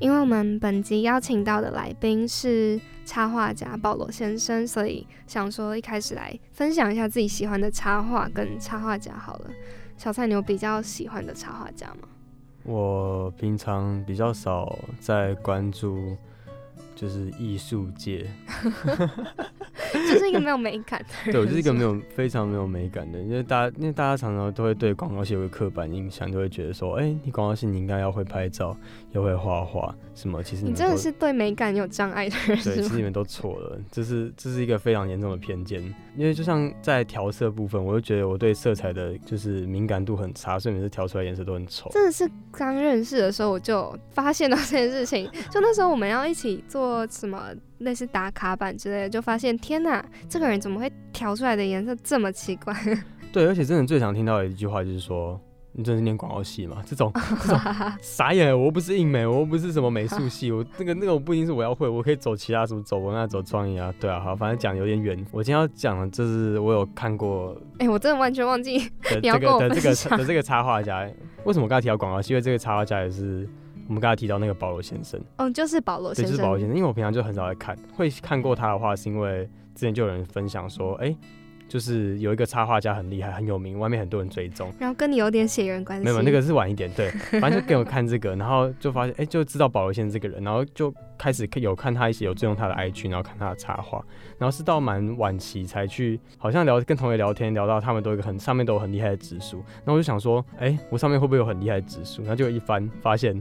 因为我们本集邀请到的来宾是插画家保罗先生，所以想说一开始来分享一下自己喜欢的插画跟插画家好了。小菜，你有比较喜欢的插画家吗？我平常比较少在关注。就是艺术界，就是一个没有美感的。对，我就是一个没有非常没有美感的，因为大家因为大家常常都会对广告系有个刻板印象，就会觉得说，哎，你广告系你应该要会拍照，又会画画，什么？其实你真的是对美感有障碍的人，对，其实你们都错了，这是这是一个非常严重的偏见。因为就像在调色部分，我就觉得我对色彩的就是敏感度很差，所以每次调出来颜色都很丑。真的是刚认识的时候我就发现到这件事情，就那时候我们要一起做。什么类似打卡板之类的，就发现天哪，这个人怎么会调出来的颜色这么奇怪？对，而且真的最常听到的一句话就是说。你真是念广告系吗？这种 这种傻眼！我又不是印美，我又不是什么美术系，我那个那个我不一定是我要会，我可以走其他什么走文案、走创意啊，对啊，好，反正讲有点远。我今天要讲的就是我有看过，哎，我真的完全忘记的这个的这个的这个插画家。为什么刚才提到广告系？因为这个插画家也是我们刚才提到那个保罗先生。嗯，就是保罗先生，就是保罗先生。因为我平常就很少在看，会看过他的话，是因为之前就有人分享说，哎。就是有一个插画家很厉害很有名，外面很多人追踪，然后跟你有点血缘关系。没有，那个是晚一点，对，反正就给我看这个，然后就发现，哎，就知道保罗先生这个人，然后就开始有看他一些，有追踪他的 IG，然后看他的插画，然后是到蛮晚期才去，好像聊跟同学聊天，聊到他们都有一个很上面都有很厉害的指数，然后我就想说，哎，我上面会不会有很厉害的指数？然后就一翻发现，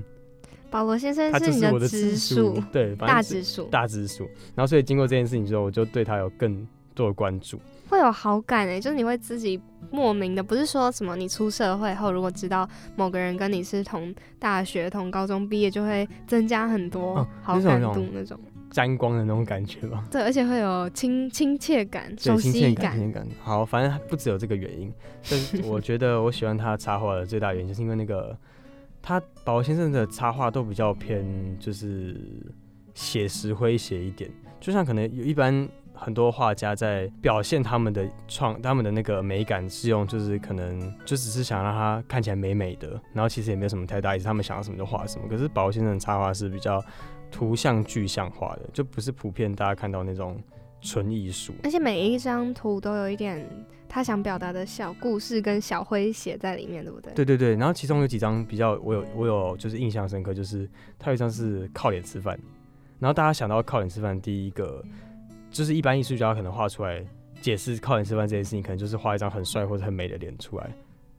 保罗先生是你的指数，对，大指数，大指数。然后所以经过这件事情之后，我就对他有更多的关注。会有好感哎，就是你会自己莫名的，不是说什么你出社会后，如果知道某个人跟你是同大学、同高中毕业，就会增加很多好感度那种沾光的那种感觉吧。对，而且会有亲亲切感、熟悉感。亲切感。好，反正不只有这个原因。但我觉得我喜欢他插画的最大原因，就是因为那个他宝宝先生的插画都比较偏就是写实诙谐一点，就像可能有一般。很多画家在表现他们的创，他们的那个美感是用，就是可能就只是想让它看起来美美的，然后其实也没有什么太大意思，他们想要什么就画什么。可是宝先生的插画是比较图像具象化的，就不是普遍大家看到那种纯艺术。而且每一张图都有一点他想表达的小故事跟小诙谐在里面，对不对？对对对。然后其中有几张比较，我有我有就是印象深刻，就是他有一张是靠脸吃饭，然后大家想到靠脸吃饭，第一个。就是一般艺术家可能画出来解释靠脸吃饭这件事情，可能就是画一张很帅或者很美的脸出来，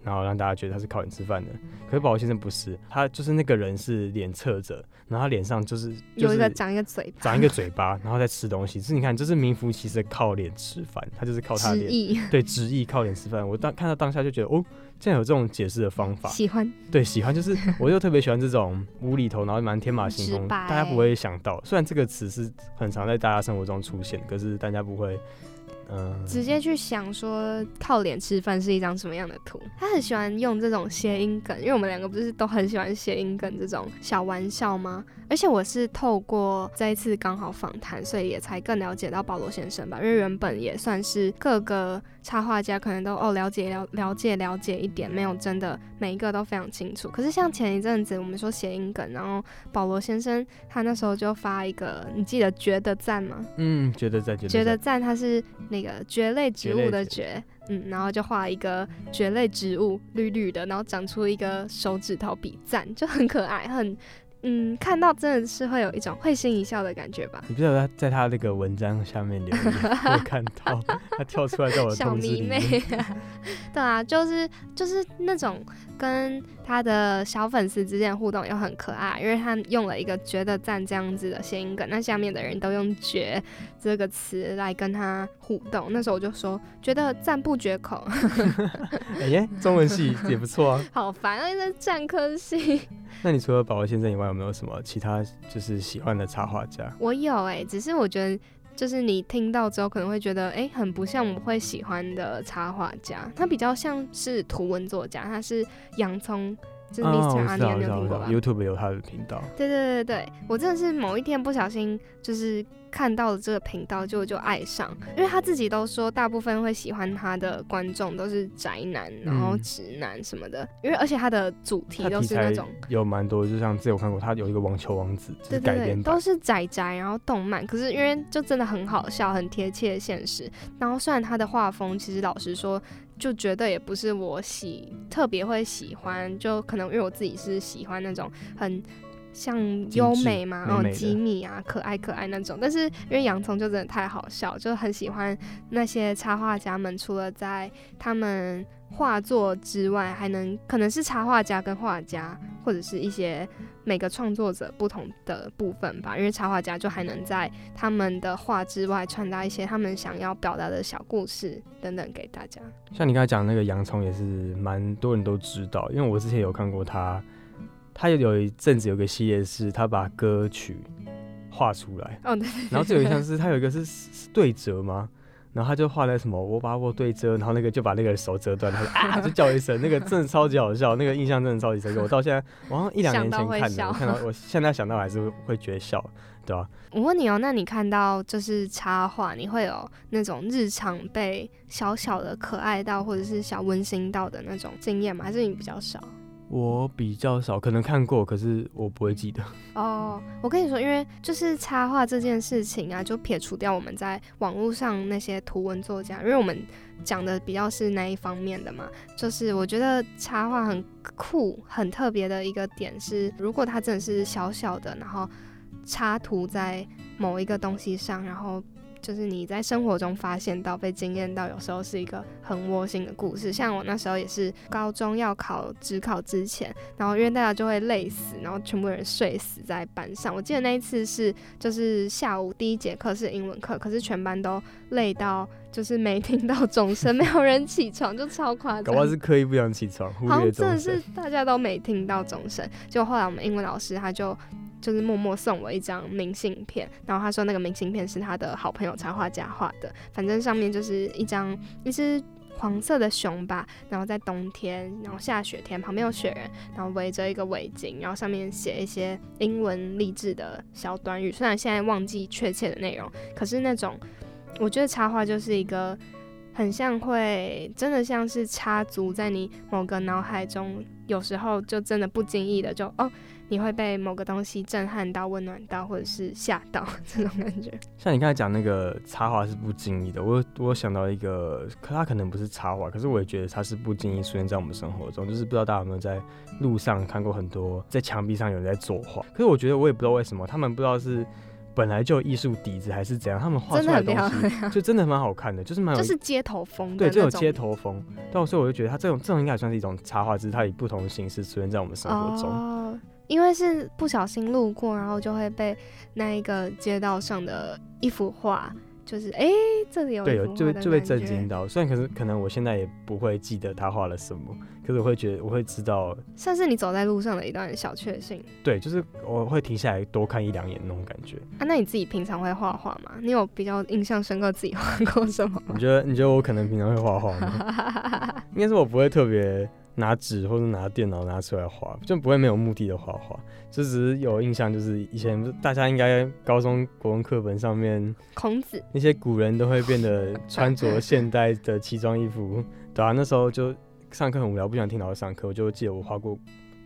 然后让大家觉得他是靠脸吃饭的。可是宝宝先生不是，他就是那个人是脸侧着，然后他脸上就是有一个长一个嘴巴，长一个嘴巴，然后在吃东西。是你看，这是名副其实的靠脸吃饭，他就是靠他脸，对，直译靠脸吃饭。我当看到当下就觉得，哦，竟然有这种解释的方法，喜欢，对，喜欢，就是 我就特别喜欢这种无厘头，然后蛮天马行空，大家不会想到。虽然这个词是很常在大家生活中出现，可是大家不会。直接去想说靠脸吃饭是一张什么样的图？他很喜欢用这种谐音梗，因为我们两个不是都很喜欢谐音梗这种小玩笑吗？而且我是透过这一次刚好访谈，所以也才更了解到保罗先生吧。因为原本也算是各个插画家可能都哦了解了了解了解一点，没有真的每一个都非常清楚。可是像前一阵子我们说谐音梗，然后保罗先生他那时候就发一个，你记得觉得赞吗？嗯，觉得赞，觉得赞，他是那。那个蕨类植物的蕨，嗯，然后就画一个蕨类植物，绿绿的，然后长出一个手指头比赞，就很可爱，很。嗯，看到真的是会有一种会心一笑的感觉吧？你不知道他在他那个文章下面留言，我看到他跳出来在我的小迷妹，对啊，就是就是那种跟他的小粉丝之间的互动又很可爱，因为他用了一个“觉得赞”这样子的谐音梗，那下面的人都用“觉”这个词来跟他互动。那时候我就说，觉得赞不绝口。哎，中文系也不错啊。好烦啊，在战科系。那你除了宝宝先生以外，有没有什么其他就是喜欢的插画家？我有哎，只是我觉得就是你听到之后可能会觉得哎，很不像我会喜欢的插画家。他比较像是图文作家，他是洋葱就是 Mr. 阿尼，你有听过吧？YouTube 有他的频道。对对对对，我真的是某一天不小心就是看到了这个频道，就就爱上，因为他自己都说，大部分会喜欢他的观众都是宅男，然后直男什么的，因为而且他的主题都是那种有蛮多，就像之前我看过，他有一个网球王子，对对对，都是宅宅，然后动漫，可是因为就真的很好笑，很贴切现实，然后虽然他的画风，其实老实说。就觉得也不是我喜特别会喜欢，就可能因为我自己是喜欢那种很像优美嘛，然后机密啊、可爱可爱那种。但是因为洋葱就真的太好笑，就很喜欢那些插画家们，除了在他们。画作之外，还能可能是插画家跟画家，或者是一些每个创作者不同的部分吧。因为插画家就还能在他们的画之外传达一些他们想要表达的小故事等等给大家。像你刚才讲那个洋葱，也是蛮多人都知道，因为我之前有看过他，他有有一阵子有个系列是他把歌曲画出来，哦对，然后这有一项是他有一个是对折吗？然后他就画了什么，我把我对折，然后那个就把那个手折断，他啊 就叫一声，那个真的超级好笑，那个印象真的超级深刻。我到现在，我好像一两年前看的，我看到我现在想到还是会觉得笑，对吧？我问你哦，那你看到就是插画，你会有那种日常被小小的可爱到，或者是小温馨到的那种经验吗？还是你比较少？我比较少，可能看过，可是我不会记得。哦，我跟你说，因为就是插画这件事情啊，就撇除掉我们在网络上那些图文作家，因为我们讲的比较是那一方面的嘛。就是我觉得插画很酷、很特别的一个点是，如果它真的是小小的，然后插图在某一个东西上，然后。就是你在生活中发现到、被惊艳到，有时候是一个很窝心的故事。像我那时候也是高中要考职考之前，然后因为大家就会累死，然后全部人睡死在班上。我记得那一次是就是下午第一节课是英文课，可是全班都累到就是没听到钟声，没有人起床，就超夸张。搞不好是刻意不想起床，忽略真的是大家都没听到钟声。就后来我们英文老师他就。就是默默送我一张明信片，然后他说那个明信片是他的好朋友插画家画的，反正上面就是一张一只黄色的熊吧，然后在冬天，然后下雪天，旁边有雪人，然后围着一个围巾，然后上面写一些英文励志的小短语，虽然现在忘记确切的内容，可是那种我觉得插画就是一个很像会真的像是插足在你某个脑海中，有时候就真的不经意的就哦。你会被某个东西震撼到、温暖到，或者是吓到 这种感觉。像你刚才讲那个插画是不经意的，我我想到一个，可它可能不是插画，可是我也觉得它是不经意出现在我们生活中。就是不知道大家有没有在路上看过很多在墙壁上有人在作画，可是我觉得我也不知道为什么他们不知道是本来就有艺术底子还是怎样，他们画出来的东西就真的蛮好看的，就是蛮就是街头风，对，就有街头风。但所以我就觉得它这种这种应该算是一种插画，只是它以不同的形式出现在我们生活中。因为是不小心路过，然后就会被那一个街道上的一幅画，就是哎，这里有对有就就被震惊到。虽然可是可能我现在也不会记得他画了什么，可是我会觉得我会知道，算是你走在路上的一段小确幸。对，就是我会停下来多看一两眼那种感觉。啊，那你自己平常会画画吗？你有比较印象深刻自己画过什么？你觉得你觉得我可能平常会画画吗？应该是我不会特别。拿纸或者拿电脑拿出来画，就不会没有目的的画画，就只是有印象，就是以前大家应该高中国文课本上面，孔子那些古人都会变得穿着现代的奇装异服，对啊，那时候就上课很无聊，不想听老师上课，我就记得我画过。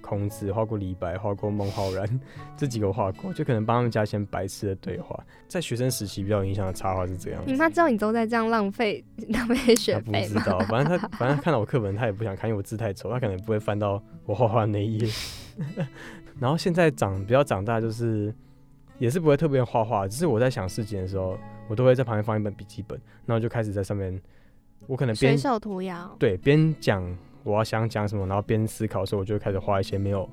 孔子画过李白，画过孟浩然，这几个画过，就可能帮他们加一些白痴的对话。在学生时期比较有印象的插画是这样。你妈知道你都在这样浪费 浪费学费吗？不知道，反正他 反正看到我课本，他也不想看，因为我字太丑，他可能不会翻到我画画那一页。然后现在长比较长大，就是也是不会特别画画，只是我在想事情的时候，我都会在旁边放一本笔记本，然后就开始在上面，我可能边手涂鸦，对，边讲。我要想讲什么，然后边思考的时候，我就开始画一些没有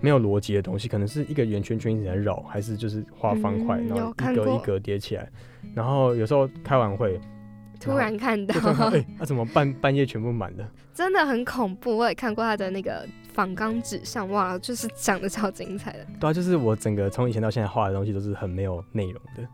没有逻辑的东西，可能是一个圆圈圈一直在绕，还是就是画方块，然后一格一格叠起来。然后有时候开完会，突然看到，哎，那怎么半半夜全部满了？真的很恐怖。我也看过他的那个仿钢纸上，哇，就是讲得超精彩的。对啊，就是我整个从以前到现在画的东西都是很没有内容的。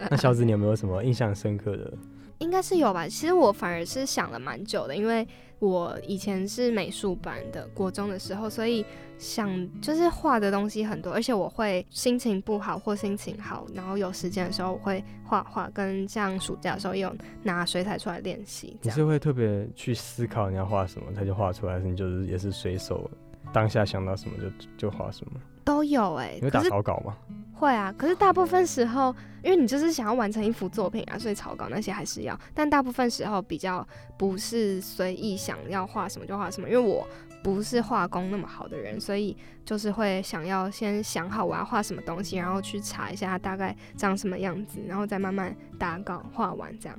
那小紫，你有没有什么印象深刻的？应该是有吧。其实我反而是想了蛮久的，因为。我以前是美术班的，国中的时候，所以想就是画的东西很多，而且我会心情不好或心情好，然后有时间的时候我会画画，跟像暑假的时候有拿水彩出来练习。你是会特别去思考你要画什么，他就画出来，还是你就是也是随手当下想到什么就就画什么？都有哎，你会打草稿吗？会啊，可是大部分时候，因为你就是想要完成一幅作品啊，所以草稿那些还是要。但大部分时候比较不是随意想要画什么就画什么，因为我不是画工那么好的人，所以就是会想要先想好我要画什么东西，然后去查一下它大概长什么样子，然后再慢慢打稿画完这样。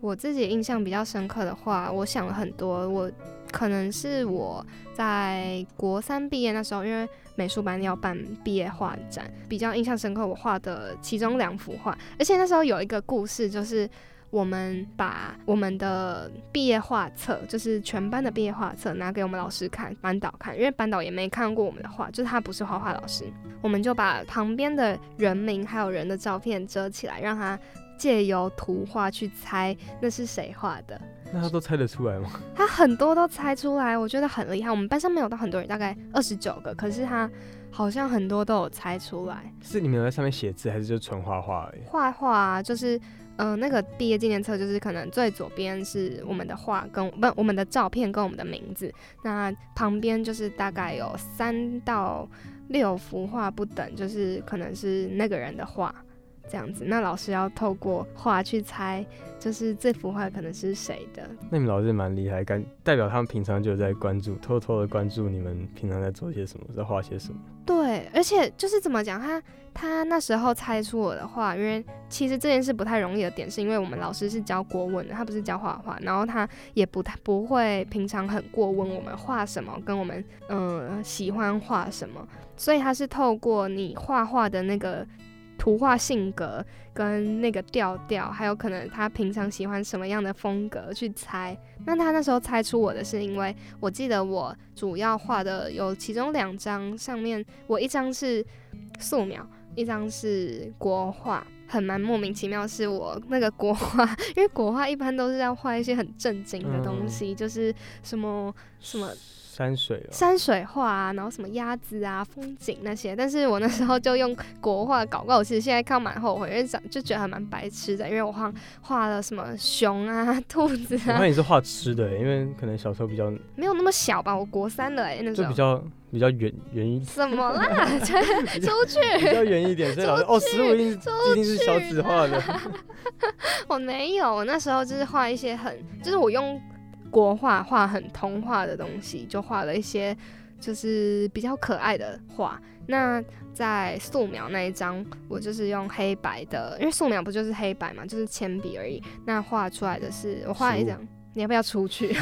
我自己印象比较深刻的话，我想了很多。我可能是我在国三毕业那时候，因为美术班要办毕业画展，比较印象深刻。我画的其中两幅画，而且那时候有一个故事，就是我们把我们的毕业画册，就是全班的毕业画册，拿给我们老师看，班导看，因为班导也没看过我们的画，就是他不是画画老师，我们就把旁边的人名还有人的照片遮起来，让他。借由图画去猜那是谁画的，那他都猜得出来吗？他很多都猜出来，我觉得很厉害。我们班上没有到很多人，大概二十九个，可是他好像很多都有猜出来。是你们有在上面写字，还是就纯画画而已？画画就是，嗯，那个毕业纪念册就是可能最左边是我们的画跟不我们的照片跟我们的名字，那旁边就是大概有三到六幅画不等，就是可能是那个人的画。这样子，那老师要透过画去猜，就是这幅画可能是谁的。那你们老师蛮厉害，感代表他们平常就在关注，偷偷的关注你们平常在做些什么，在画些什么。对，而且就是怎么讲，他他那时候猜出我的画，因为其实这件事不太容易的点，是因为我们老师是教国文的，他不是教画画，然后他也不太不会平常很过问我们画什么，跟我们嗯喜欢画什么，所以他是透过你画画的那个。图画性格跟那个调调，还有可能他平常喜欢什么样的风格去猜。那他那时候猜出我的是，因为我记得我主要画的有其中两张，上面我一张是素描，一张是国画。很蛮莫名其妙，是我那个国画，因为国画一般都是要画一些很正经的东西，就是什么什么。山水，山水画啊，然后什么鸭子啊、风景那些，但是我那时候就用国画搞怪，我其实现在看蛮后悔，因为长就觉得还蛮白痴的，因为我画画了什么熊啊、兔子啊。我看你是画吃的，因为可能小时候比较没有那么小吧，我国三的哎，那就比较比较远远一点。怎么啦？出去 比较远一点，所以老师哦，十五一定一定是小纸画的。我没有，我那时候就是画一些很，就是我用。国画画很童话的东西，就画了一些就是比较可爱的画。那在素描那一张，我就是用黑白的，因为素描不就是黑白嘛，就是铅笔而已。那画出来的是我画了一张，你要不要出去？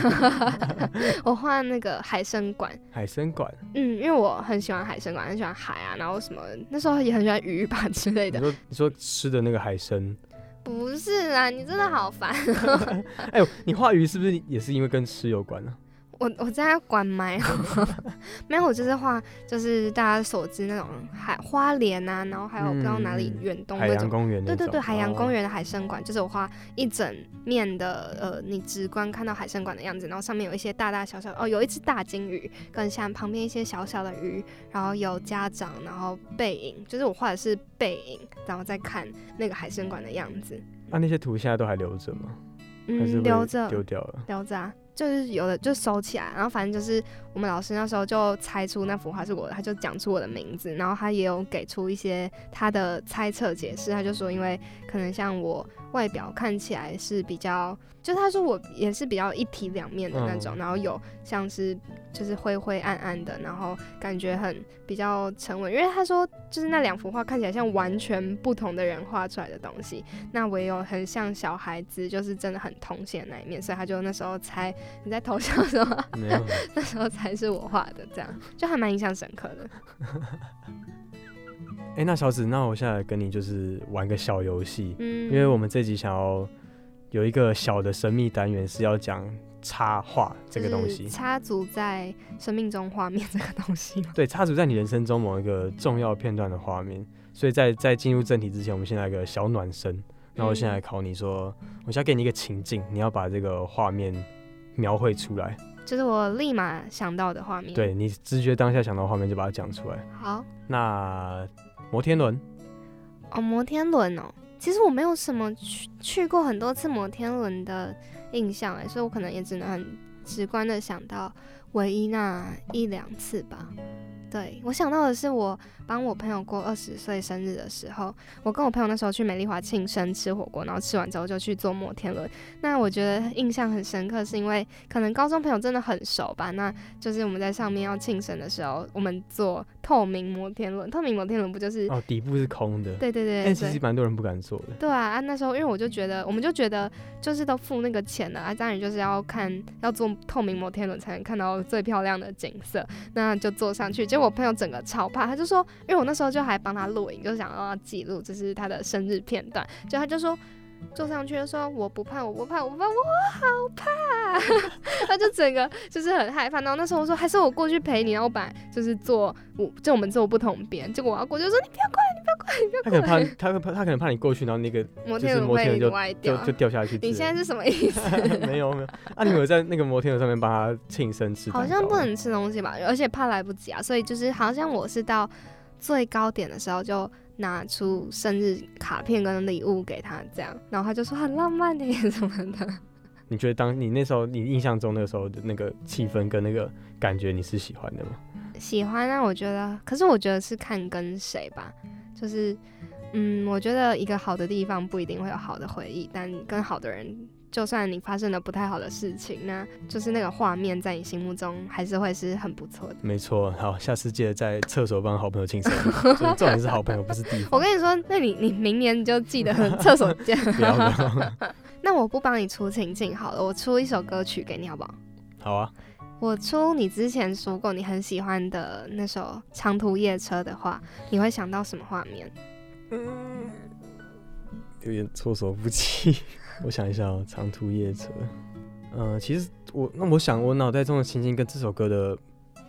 我画那个海参馆。海参馆。嗯，因为我很喜欢海参馆，很喜欢海啊，然后什么那时候也很喜欢鱼吧之类的。你说你说吃的那个海参。不是啊，你真的好烦。哎呦，你画鱼是不是也是因为跟吃有关呢？我我在管埋，没有，我就是画，就是大家所知那种海花莲啊，然后还有不知道哪里远东那种公园，对对对，海洋公园的海参馆，就是我画一整面的，呃，你直观看到海参馆的样子，然后上面有一些大大小小，哦，有一只大金鱼，跟像旁边一些小小的鱼，然后有家长，然后背影，就是我画的是背影，然后再看那个海参馆的样子。那那些图现在都还留着吗？嗯，留着，丢掉了，留着啊。就是有的就收起来，然后反正就是我们老师那时候就猜出那幅画是我的，他就讲出我的名字，然后他也有给出一些他的猜测解释，他就说因为可能像我外表看起来是比较。就他说我也是比较一体两面的那种，然后有像是就是灰灰暗暗的，然后感觉很比较沉稳。因为他说就是那两幅画看起来像完全不同的人画出来的东西，那我也有很像小孩子，就是真的很童心的那一面，所以他就那时候猜你在偷笑什么？没有，那时候才是我画的，这样就还蛮印象深刻的。哎，那小紫，那我现在跟你就是玩个小游戏，嗯，因为我们这集想要。有一个小的神秘单元是要讲插画这个东西，插足在生命中画面这个东西。对，插足在你人生中某一个重要片段的画面。所以在在进入正题之前，我们先来个小暖身。那我现在考你说，我先给你一个情境，你要把这个画面描绘出来。就是我立马想到的画面。，对你直觉当下想到画面就把它讲出来。好那摩天轮，哦，摩天轮哦，其实我没有什么去去过很多次摩天轮的印象哎，所以我可能也只能很直观的想到唯一那一两次吧。对我想到的是，我帮我朋友过二十岁生日的时候，我跟我朋友那时候去美丽华庆生吃火锅，然后吃完之后就去坐摩天轮。那我觉得印象很深刻，是因为可能高中朋友真的很熟吧。那就是我们在上面要庆生的时候，我们坐透明摩天轮，透明摩天轮不就是？哦，底部是空的，对对对但其实蛮多人不敢坐的。对啊，啊那时候因为我就觉得，我们就觉得就是都付那个钱了啊，当然就是要看要坐透明摩天轮才能看到最漂亮的景色，那就坐上去。结果我朋友整个超怕，他就说，因为我那时候就还帮他录影，就想要记录这是他的生日片段，就他就说。坐上去就说我不怕，我不怕，我不怕，我好怕，他就整个就是很害怕。然后那时候我说还是我过去陪你，然后我本来就是坐我就我们坐不同边，结果我要过去就说你不要过来，你不要过来，你不要他可能过来。怕，他会怕，他可能怕你过去，然后那个 摩天轮会摩天就歪掉就。就掉下去。你现在是什么意思？没有没有，啊，你们有在那个摩天轮上面帮他庆生吃？好像不能吃东西吧，而且怕来不及啊，所以就是好像我是到最高点的时候就拿出生日卡片跟礼物给他，这样，然后他就说很浪漫的 什么的。你觉得当你那时候你印象中那个时候的那个气氛跟那个感觉，你是喜欢的吗？喜欢啊，我觉得，可是我觉得是看跟谁吧，就是，嗯，我觉得一个好的地方不一定会有好的回忆，但跟好的人，就算你发生了不太好的事情，那就是那个画面在你心目中还是会是很不错的。没错，好，下次记得在厕所帮好朋友庆生，就是重点是好朋友，不是地方。我跟你说，那你你明年你就记得厕所见。不要不要，那我不帮你出情境好了，我出一首歌曲给你好不好？好啊，我出你之前说过你很喜欢的那首《长途夜车》的话，你会想到什么画面？有点措手不及。我想一下哦，长途夜车。嗯、其实我那我想我脑袋中的情境跟这首歌的，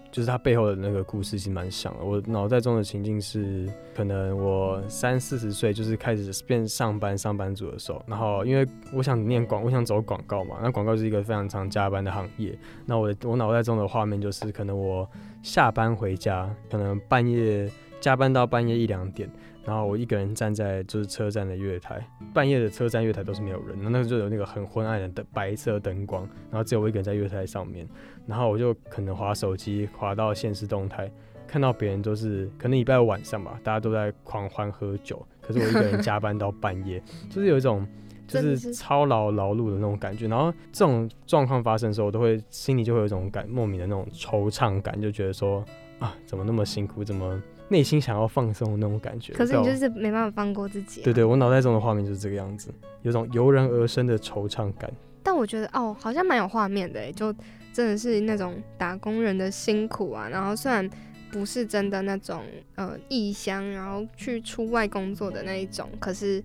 就是它背后的那个故事其实蛮像的。我脑袋中的情境是，可能我三四十岁，就是开始变上班上班族的时候，然后因为我想念广，我想走广告嘛，那广告是一个非常常加班的行业。那我我脑袋中的画面就是，可能我下班回家，可能半夜加班到半夜一两点。然后我一个人站在就是车站的月台，半夜的车站月台都是没有人，那那就有那个很昏暗的灯白色灯光，然后只有我一个人在月台上面，然后我就可能划手机划到现实动态，看到别人都是可能礼拜五晚上吧，大家都在狂欢喝酒，可是我一个人加班到半夜，就是有一种。就是是操劳劳碌的那种感觉，然后这种状况发生的时候，我都会心里就会有一种感莫名的那种惆怅感，就觉得说啊，怎么那么辛苦，怎么内心想要放松的那种感觉。可是你就是没办法放过自己、啊。对对，我脑袋中的画面就是这个样子，有种油然而生的惆怅感。但我觉得哦，好像蛮有画面的诶，就真的是那种打工人的辛苦啊。然后虽然不是真的那种呃异乡，然后去出外工作的那一种，可是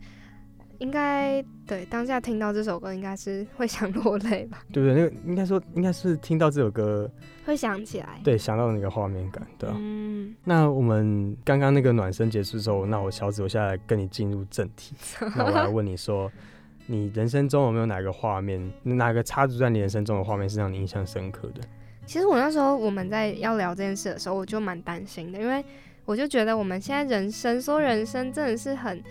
应该对当下听到这首歌，应该是会想落泪吧，对 不对？那个应该说应该是听到这首歌，会想起来。对，想到那个画面感，对啊。嗯，那我们刚刚那个暖身结束之后，那我小紫，我现在来跟你进入正题。那我来问你说，你人生中有没有哪个画面，哪个插足在你人生中的画面是让你印象深刻的？其实我那时候我们在要聊这件事的时候，我就蛮担心的，因为我就觉得我们现在人生说人生真的是很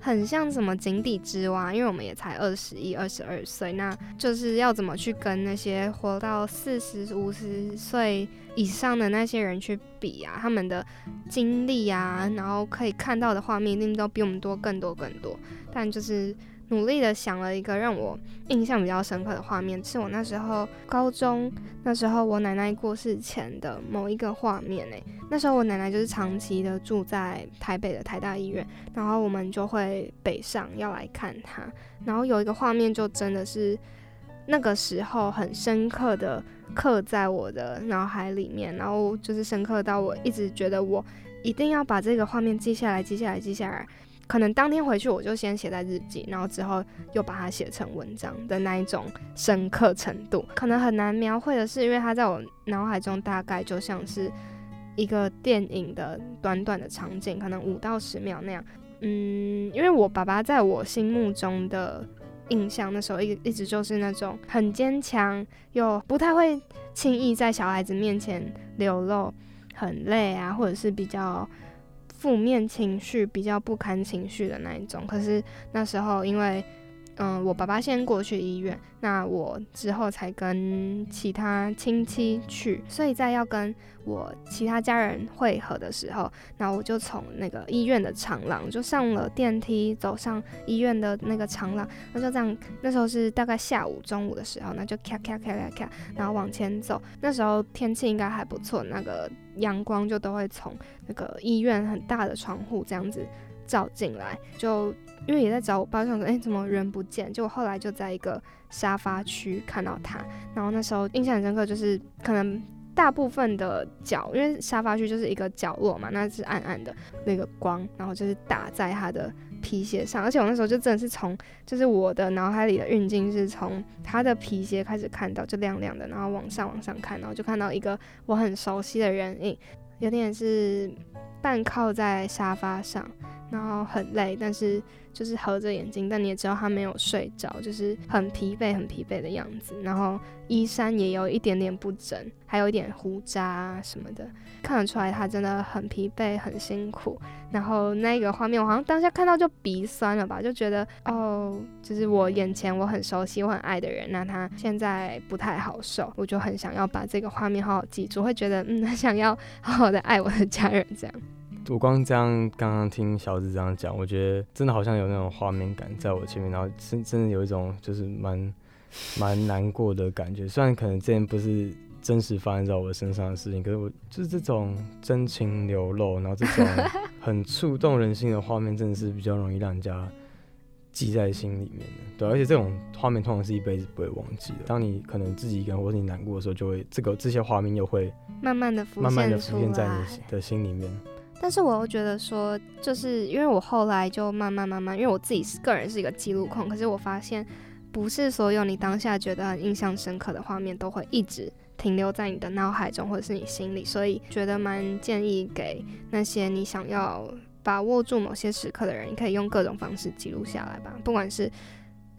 很像什么井底之蛙，因为我们也才二十一、二十二岁，那就是要怎么去跟那些活到四十五十岁以上的那些人去比啊？他们的经历啊，然后可以看到的画面一定都比我们多更多更多，但就是。努力的想了一个让我印象比较深刻的画面，是我那时候高中那时候我奶奶过世前的某一个画面诶，那时候我奶奶就是长期的住在台北的台大医院，然后我们就会北上要来看她，然后有一个画面就真的是那个时候很深刻的刻在我的脑海里面，然后就是深刻到我一直觉得我一定要把这个画面记下来，记下来，记下来。可能当天回去我就先写在日记，然后之后又把它写成文章的那一种深刻程度，可能很难描绘的是，因为它在我脑海中大概就像是一个电影的短短的场景，可能五到十秒那样。嗯，因为我爸爸在我心目中的印象，那时候一一直就是那种很坚强，又不太会轻易在小孩子面前流露很累啊，或者是比较负面情绪、比较不堪情绪的那一种。可是那时候因为嗯，我爸爸先过去医院，那我之后才跟其他亲戚去，所以在要跟我其他家人会合的时候，那我就从那个医院的长廊就上了电梯，走上医院的那个长廊，那就这样，那时候是大概下午中午的时候，那就咔咔咔咔咔，然后往前走，那时候天气应该还不错，那个阳光就都会从那个医院很大的窗户这样子照进来，就。因为也在找我爸，想说，哎，怎么人不见？就后来就在一个沙发区看到他，然后那时候印象很深刻，就是可能大部分的角，因为沙发区就是一个角落嘛，那是暗暗的那个光，然后就是打在他的皮鞋上，而且我那时候就真的是从，就是我的脑海里的运镜是从他的皮鞋开始看到，就亮亮的，然后往上往上看，然后就看到一个我很熟悉的人影，有点是半靠在沙发上。然后很累，但是就是合着眼睛，但你也知道他没有睡着，就是很疲惫、很疲惫的样子。然后衣衫也有一点点不整，还有一点胡渣什么的，看得出来他真的很疲惫、很辛苦。然后那个画面，我好像当下看到就鼻酸了吧，就觉得哦，就是我眼前我很熟悉、我很爱的人，那他现在不太好受，我就很想要把这个画面好好记住，会觉得嗯，想要好好的爱我的家人这样。我光这样刚刚听小紫这样讲，我觉得真的好像有那种画面感在我前面，然后真真的有一种就是蛮蛮难过的感觉。虽然可能这件不是真实发生在我身上的事情，可是我就是这种真情流露，然后这种 很触动人心的画面，真的是比较容易让人家记在心里面的。对，而且这种画面通常是一辈子不会忘记的。当你可能自己一个人或者你难过的时候，就会这个这些画面又会慢慢的慢慢的浮现在你的心里面。但是我又觉得说，就是因为我后来就慢慢慢慢，因为我自己是个人是一个记录控，可是我发现不是所有你当下觉得印象深刻的画面都会一直停留在你的脑海中或者是你心里，所以觉得蛮建议给那些你想要把握住某些时刻的人，你可以用各种方式记录下来吧，不管是。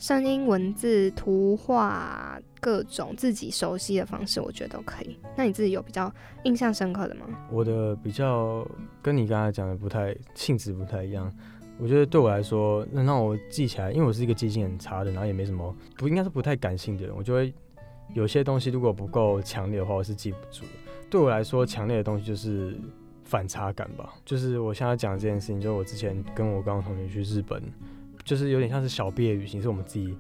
声音、文字、图画，各种自己熟悉的方式，我觉得都可以。那你自己有比较印象深刻的吗？我的比较跟你刚才讲的不太性质不太一样。我觉得对我来说，能让我记起来，因为我是一个记性很差的，然后也没什么不应该是不太感性的人，我就会有些东西如果不够强烈的话，我是记不住。对我来说，强烈的东西就是反差感吧。就是我现在讲这件事情，就是我之前跟我高中同学去日本。就是有点像是小毕业旅行，是我们自己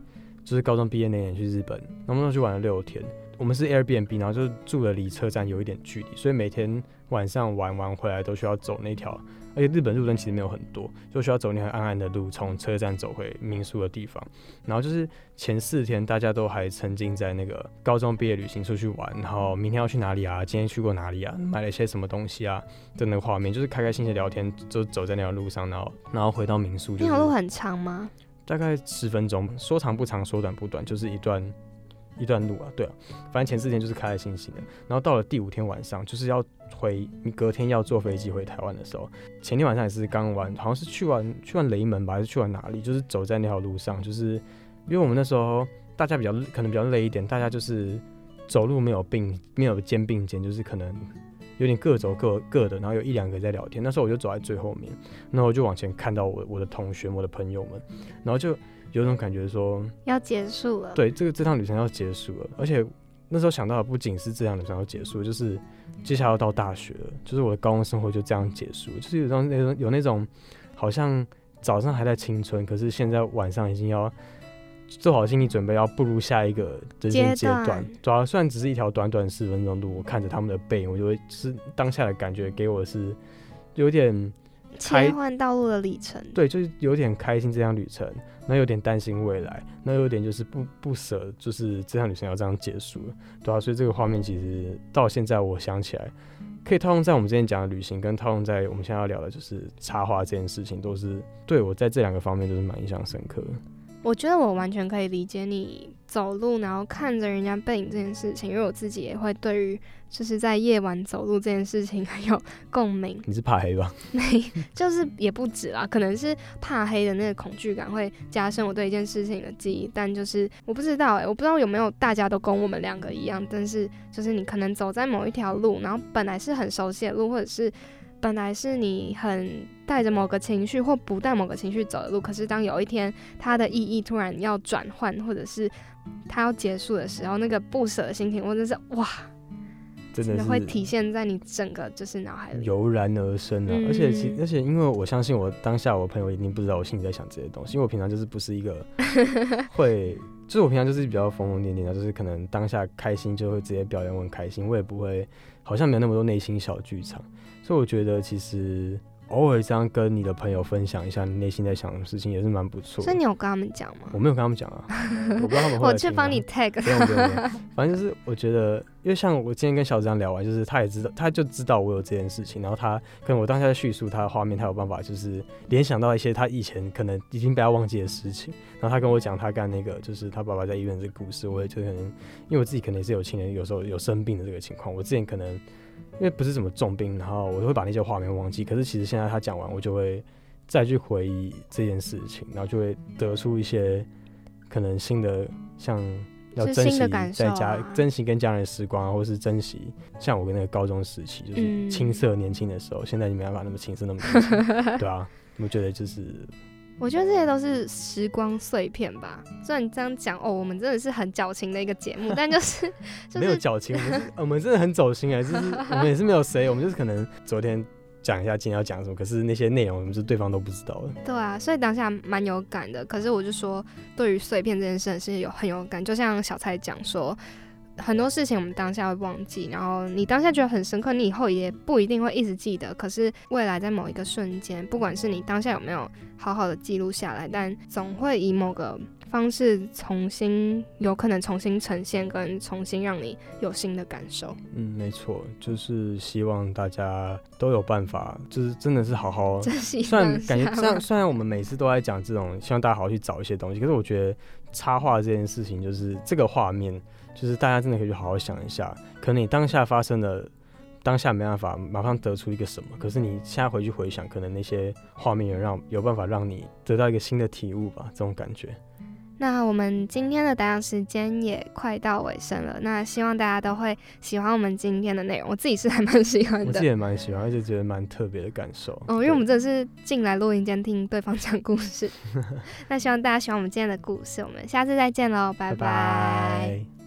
就是高中毕业那年去日本，然后去玩了六天。我们是 Airbnb，然后就住了离车站有一点距离，所以每天晚上玩完回来都需要走那条。而且日本路灯其实没有很多，就需要走那条暗暗的路，从车站走回民宿的地方。然后就是前四天大家都还沉浸在那个高中毕业旅行出去玩，然后明天要去哪里啊？今天去过哪里啊？买了一些什么东西啊？的那个画面，就是开开心心聊天，就走在那条路上，然后然后回到民宿。那条路很长吗？大概十分钟，说长不长，说短不短，就是一段。一段路啊，对啊，反正前四天就是开开心心的，然后到了第五天晚上，就是要回你隔天要坐飞机回台湾的时候，前天晚上也是刚玩，好像是去完去完雷门吧，还是去完哪里？就是走在那条路上，就是因为我们那时候大家比较可能比较累一点，大家就是走路没有并没有肩并肩，就是可能有点各走各各的，然后有一两个在聊天。那时候我就走在最后面，然后我就往前看到我我的同学、我的朋友们，然后就。有种感觉说要结束了，对，这个这趟旅程要结束了，而且那时候想到的不仅是这趟旅程要结束，就是接下来要到大学了，就是我的高中生活就这样结束，就是有种那种有那种好像早上还在青春，可是现在晚上已经要做好心理准备，要步入下一个人生阶段。主要虽然只是一条短短十分钟路，我看着他们的背影，我就会是当下的感觉给我是有点切换道路的里程，对，就是有点开心这趟旅程。那有点担心未来，那有点就是不不舍，就是这趟旅程要这样结束了，对啊，所以这个画面其实到现在我想起来，可以套用在我们之前讲的旅行，跟套用在我们现在要聊的就是插画这件事情，都是对我在这两个方面都是蛮印象深刻的。我觉得我完全可以理解你走路然后看着人家背影这件事情，因为我自己也会对于就是在夜晚走路这件事情很有共鸣。你是怕黑吧？没，就是也不止啦，可能是怕黑的那个恐惧感会加深我对一件事情的记忆。但就是我不知道哎、我不知道有没有大家都跟我们两个一样，但是就是你可能走在某一条路，然后本来是很熟悉的路，或者是本来是你很带着某个情绪或不带某个情绪走的路，可是当有一天它的意义突然要转换，或者是它要结束的时候，那个不舍的心情，或者是哇，真的真的会体现在你整个就是脑海里。油然而生啊！而且而且，因为我相信我当下我朋友一定不知道我心里在想这些东西，因为我平常就是不是一个 会，就是我平常就是比较疯疯癫癫的，就是可能当下开心就会直接表扬我很开心，我也不会好像没有那么多内心小剧场，所以我觉得其实偶尔这样跟你的朋友分享一下你内心在想的事情也是蛮不错的所以。你有跟他们讲吗？我没有跟他们讲啊，我不知道他们会 我去帮你 tag。不用不用不用，反正就是我觉得，因为像我今天跟小张聊完，就是他也知道，他就知道我有这件事情，然后他可能我当下在叙述他的画面，他有办法就是联想到一些他以前可能已经被他忘记的事情，然后他跟我讲他干那个就是他爸爸在医院这个故事，我也就可能因为我自己可能也是有亲人有时候有生病的这个情况，我之前可能因为不是什么重病，然后我会把那些画面忘记，可是其实现在他讲完，我就会再去回忆这件事情，然后就会得出一些可能新的像。要珍惜在家、啊珍惜跟家人的时光啊，或是珍惜像我跟那个高中时期，就是嗯青涩年轻的时候，现在你没办法那么青涩那么年轻，对啊，我觉得就是我觉得这些都是时光碎片吧。虽然你这样讲哦，我们真的是很矫情的一个节目，但就是就是没有矫情，我们是我们真的很走心啊，就是我们也是没有谁，我们就是可能昨天讲一下今天要讲什么，可是那些内容我们是对方都不知道的。对啊，所以当下蛮有感的。可是我就说，对于碎片这件事是有很有感，就像小蔡讲说。很多事情我们当下会忘记，然后你当下觉得很深刻，你以后也不一定会一直记得。可是未来在某一个瞬间，不管是你当下有没有好好的记录下来，但总会以某个方式重新，有可能重新呈现，跟重新让你有新的感受。嗯，没错，就是希望大家都有办法，就是真的是好好 珍惜虽然感觉，虽然虽然我们每次都在讲这种，希望大家好好去找一些东西，可是我觉得插画这件事情，就是这个画面，就是大家真的可以去好好想一下，可能你当下发生的，当下没办法马上得出一个什么，可是你现在回去回想，可能那些画面有让有办法让你得到一个新的体悟吧，这种感觉。那我们今天的打烊时间也快到尾声了，那希望大家都会喜欢我们今天的内容，我自己是还蛮喜欢的我自己。也蛮喜欢，而且觉得蛮特别的感受。哦，因为我们真的是进来录音间听对方讲故事，那希望大家喜欢我们今天的故事，我们下次再见喽，拜拜拜